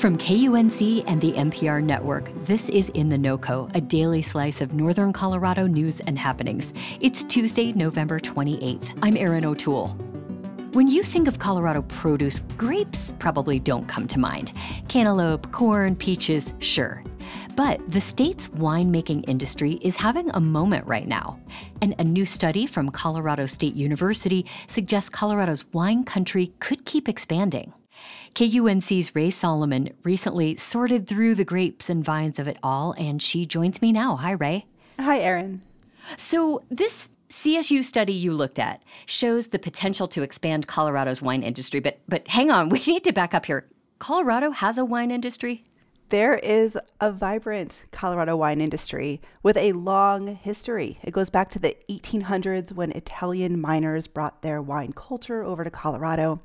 From KUNC and the NPR network, this is In the NoCo, a daily slice of Northern Colorado news and happenings. It's Tuesday, November 28th. I'm Erin O'Toole. When you think of Colorado produce, grapes probably don't come to mind. Cantaloupe, corn, peaches, sure. But the state's winemaking industry is having a moment right now. And a new study from Colorado State University suggests Colorado's wine country could keep expanding. KUNC's Rae Solomon recently sorted through the grapes and vines of it all, and she joins me now. Hi, Ray. Hi, Erin. So, this CSU study you looked at shows the potential to expand Colorado's wine industry, but but hang on, we need to back up here. Colorado has a wine industry? There is a vibrant Colorado wine industry with a long history. It goes back to the 1800s when Italian miners brought their wine culture over to Colorado.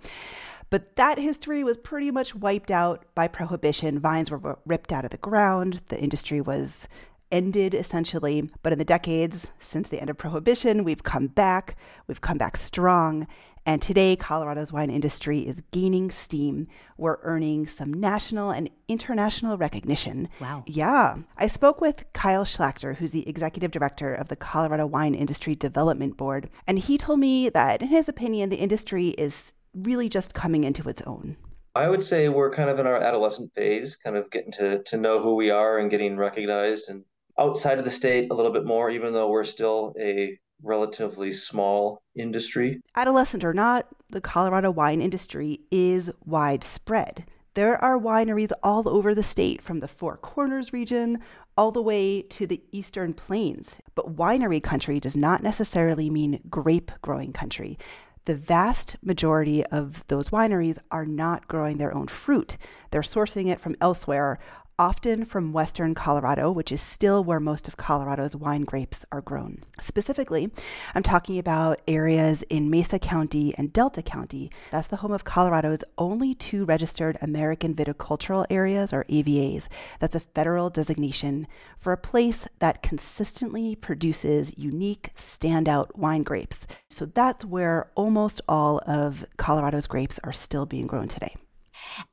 But that history was pretty much wiped out by prohibition. Vines were ripped out of the ground. The industry was ended essentially. But in the decades since the end of prohibition, we've come back. We've come back strong. And today, Colorado's wine industry is gaining steam. We're earning some national and international recognition. Wow. Yeah. I spoke with Kyle Schlachter, who's the executive director of the Colorado Wine Industry Development Board. And he told me that, in his opinion, the industry is really just coming into its own? I would say we're kind of in our adolescent phase, kind of getting to, to know who we are and getting recognized and outside of the state a little bit more, even though we're still a relatively small industry. Adolescent or not, the Colorado wine industry is widespread. There are wineries all over the state, from the Four Corners region all the way to the Eastern Plains. But winery country does not necessarily mean grape growing country the vast majority of those wineries are not growing their own fruit. They're sourcing it from elsewhere, often from western Colorado, which is still where most of Colorado's wine grapes are grown. Specifically, I'm talking about areas in Mesa County and Delta County. That's the home of Colorado's only two registered American viticultural areas, or AVAs. That's a federal designation for a place that consistently produces unique, standout wine grapes. So that's where almost all of Colorado's grapes are still being grown today.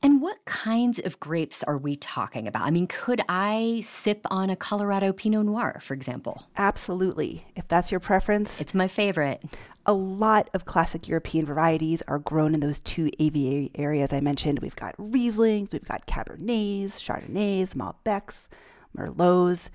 And what kinds of grapes are we talking about? I mean, could I sip on a Colorado Pinot Noir, for example? Absolutely. If that's your preference, it's my favorite. A lot of classic European varieties are grown in those two AVA areas I mentioned. We've got Rieslings, we've got Cabernets, Chardonnays, Malbecs, Merlots.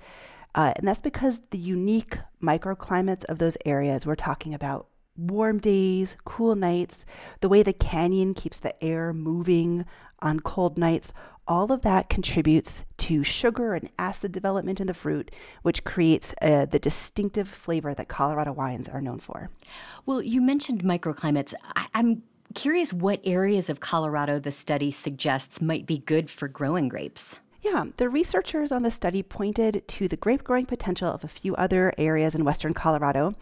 Uh, and that's because the unique microclimates of those areas, we're talking about warm days, cool nights, the way the canyon keeps the air moving on cold nights, all of that contributes to sugar and acid development in the fruit, which creates uh, the distinctive flavor that Colorado wines are known for. Well, you mentioned microclimates. I- I'm curious what areas of Colorado the study suggests might be good for growing grapes. Yeah, the researchers on the study pointed to the grape growing potential of a few other areas in western Colorado.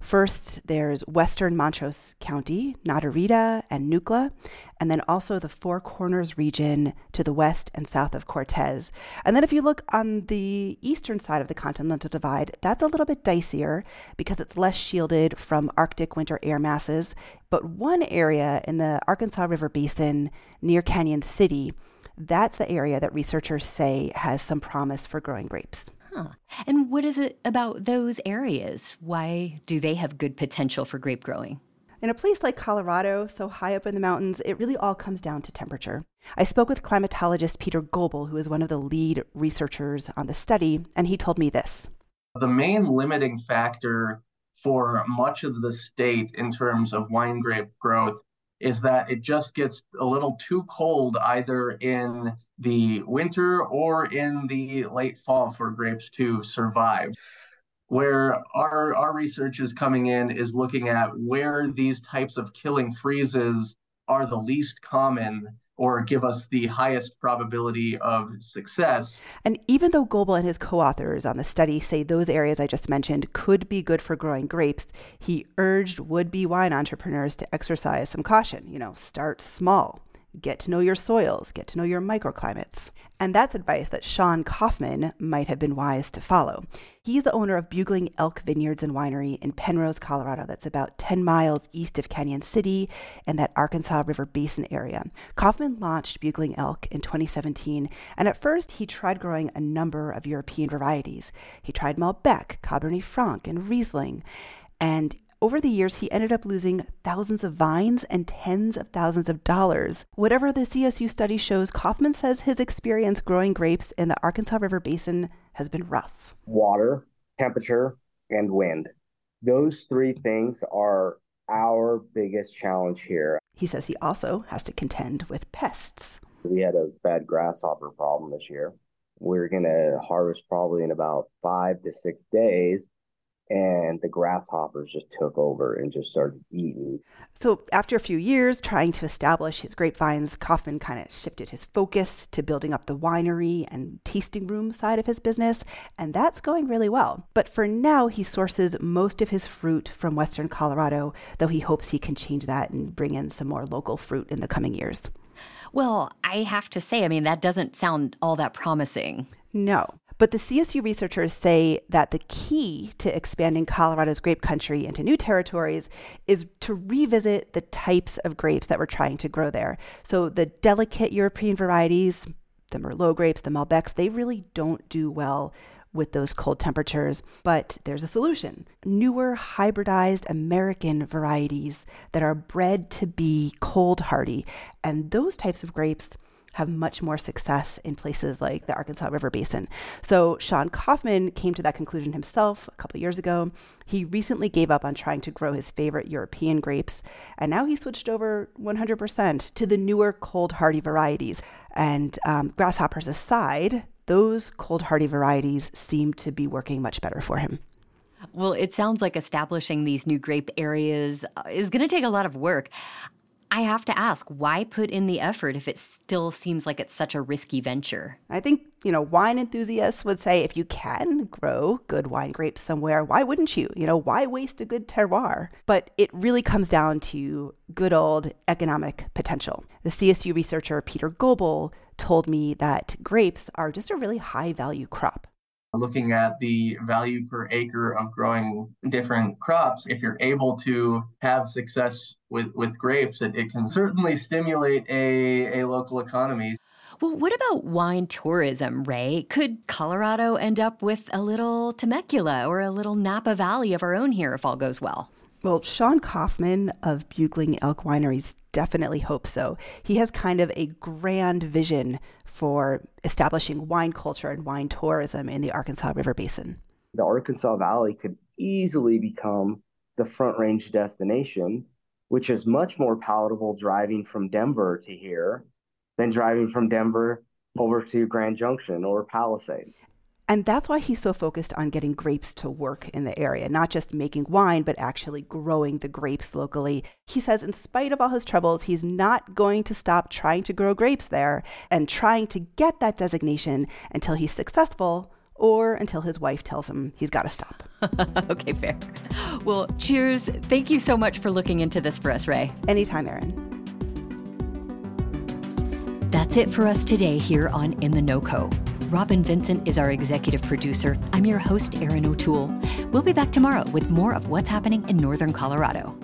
First, there's western Montrose County, Naturita, and Nucla, and then also the Four Corners region to the west and south of Cortez. And then if you look on the eastern side of the Continental Divide, that's a little bit dicier because it's less shielded from Arctic winter air masses. But one area in the Arkansas River Basin near Cañon City that's the area that researchers say has some promise for growing grapes. Huh. And what is it about those areas? Why do they have good potential for grape growing? In a place like Colorado, so high up in the mountains, it really all comes down to temperature. I spoke with climatologist Peter Goble, who is one of the lead researchers on the study, and he told me this. The main limiting factor for much of the state in terms of wine grape growth is that it just gets a little too cold either in the winter or in the late fall for grapes to survive. Where our, our research is coming in is looking at where these types of killing freezes are the least common or give us the highest probability of success. And even though Goble and his co authors on the study say those areas I just mentioned could be good for growing grapes, he urged would be wine entrepreneurs to exercise some caution. You know, start small. Get to know your soils, get to know your microclimates. And that's advice that Sean Kaufman might have been wise to follow. He's the owner of Bugling Elk Vineyards and Winery in Penrose, Colorado. That's about 10 miles east of Cañon City in that Arkansas River Basin area. Kaufman launched Bugling Elk in 2017, and at first he tried growing a number of European varieties. He tried Malbec, Cabernet Franc, and Riesling. And over the years, he ended up losing thousands of vines and tens of thousands of dollars. Whatever the CSU study shows, Kaufman says his experience growing grapes in the Arkansas River Basin has been rough. Water, temperature, and wind. Those three things are our biggest challenge here. He says he also has to contend with pests. We had a bad grasshopper problem this year. We're going to harvest probably in about five to six days and the grasshoppers just took over and just started eating. So, after a few years trying to establish his grapevines, Kaufman kind of shifted his focus to building up the winery and tasting room side of his business, and that's going really well. But for now, he sources most of his fruit from Western Colorado, though he hopes he can change that and bring in some more local fruit in the coming years. Well, I have to say, I mean, that doesn't sound all that promising. No. But the CSU researchers say that the key to expanding Colorado's grape country into new territories is to revisit the types of grapes that we're trying to grow there. So the delicate European varieties, the Merlot grapes, the Malbecs, they really don't do well with those cold temperatures, but there's a solution. Newer hybridized American varieties that are bred to be cold hardy. And those types of grapes have much more success in places like the Arkansas River Basin. So Sean Kaufman came to that conclusion himself a couple years ago. He recently gave up on trying to grow his favorite European grapes, and now he switched over 100% to the newer cold hardy varieties. And um, grasshoppers aside, those cold hardy varieties seem to be working much better for him. Well, it sounds like establishing these new grape areas uh, is going to take a lot of work. I have to ask, why put in the effort if it still seems like it's such a risky venture? I think, you know, wine enthusiasts would say if you can grow good wine grapes somewhere, why wouldn't you? You know, why waste a good terroir? But it really comes down to good old economic potential. The CSU researcher Peter Goble told me that grapes are just a really high value crop looking at the value per acre of growing different crops, if you're able to have success with, with grapes, it, it can certainly stimulate a, a local economy. Well, what about wine tourism, Rae? Could Colorado end up with a little Temecula or a little Napa Valley of our own here if all goes well? Well, Sean Kaufman of Bugling Elk Wineries definitely hope so. He has kind of a grand vision for establishing wine culture and wine tourism in the Arkansas River Basin. The Arkansas Valley could easily become the front range destination, which is much more palatable driving from Denver to here than driving from Denver over to Grand Junction or Palisade. And that's why he's so focused on getting grapes to work in the area, not just making wine, but actually growing the grapes locally. He says, in spite of all his troubles, he's not going to stop trying to grow grapes there and trying to get that designation until he's successful or until his wife tells him he's got to stop. okay, fair. Well, cheers. Thank you so much for looking into this for us, Rae. Anytime, Erin. That's it for us today here on In the NoCo. Robin Vincent is our executive producer. I'm your host, Erin O'Toole. We'll be back tomorrow with more of what's happening in Northern Colorado.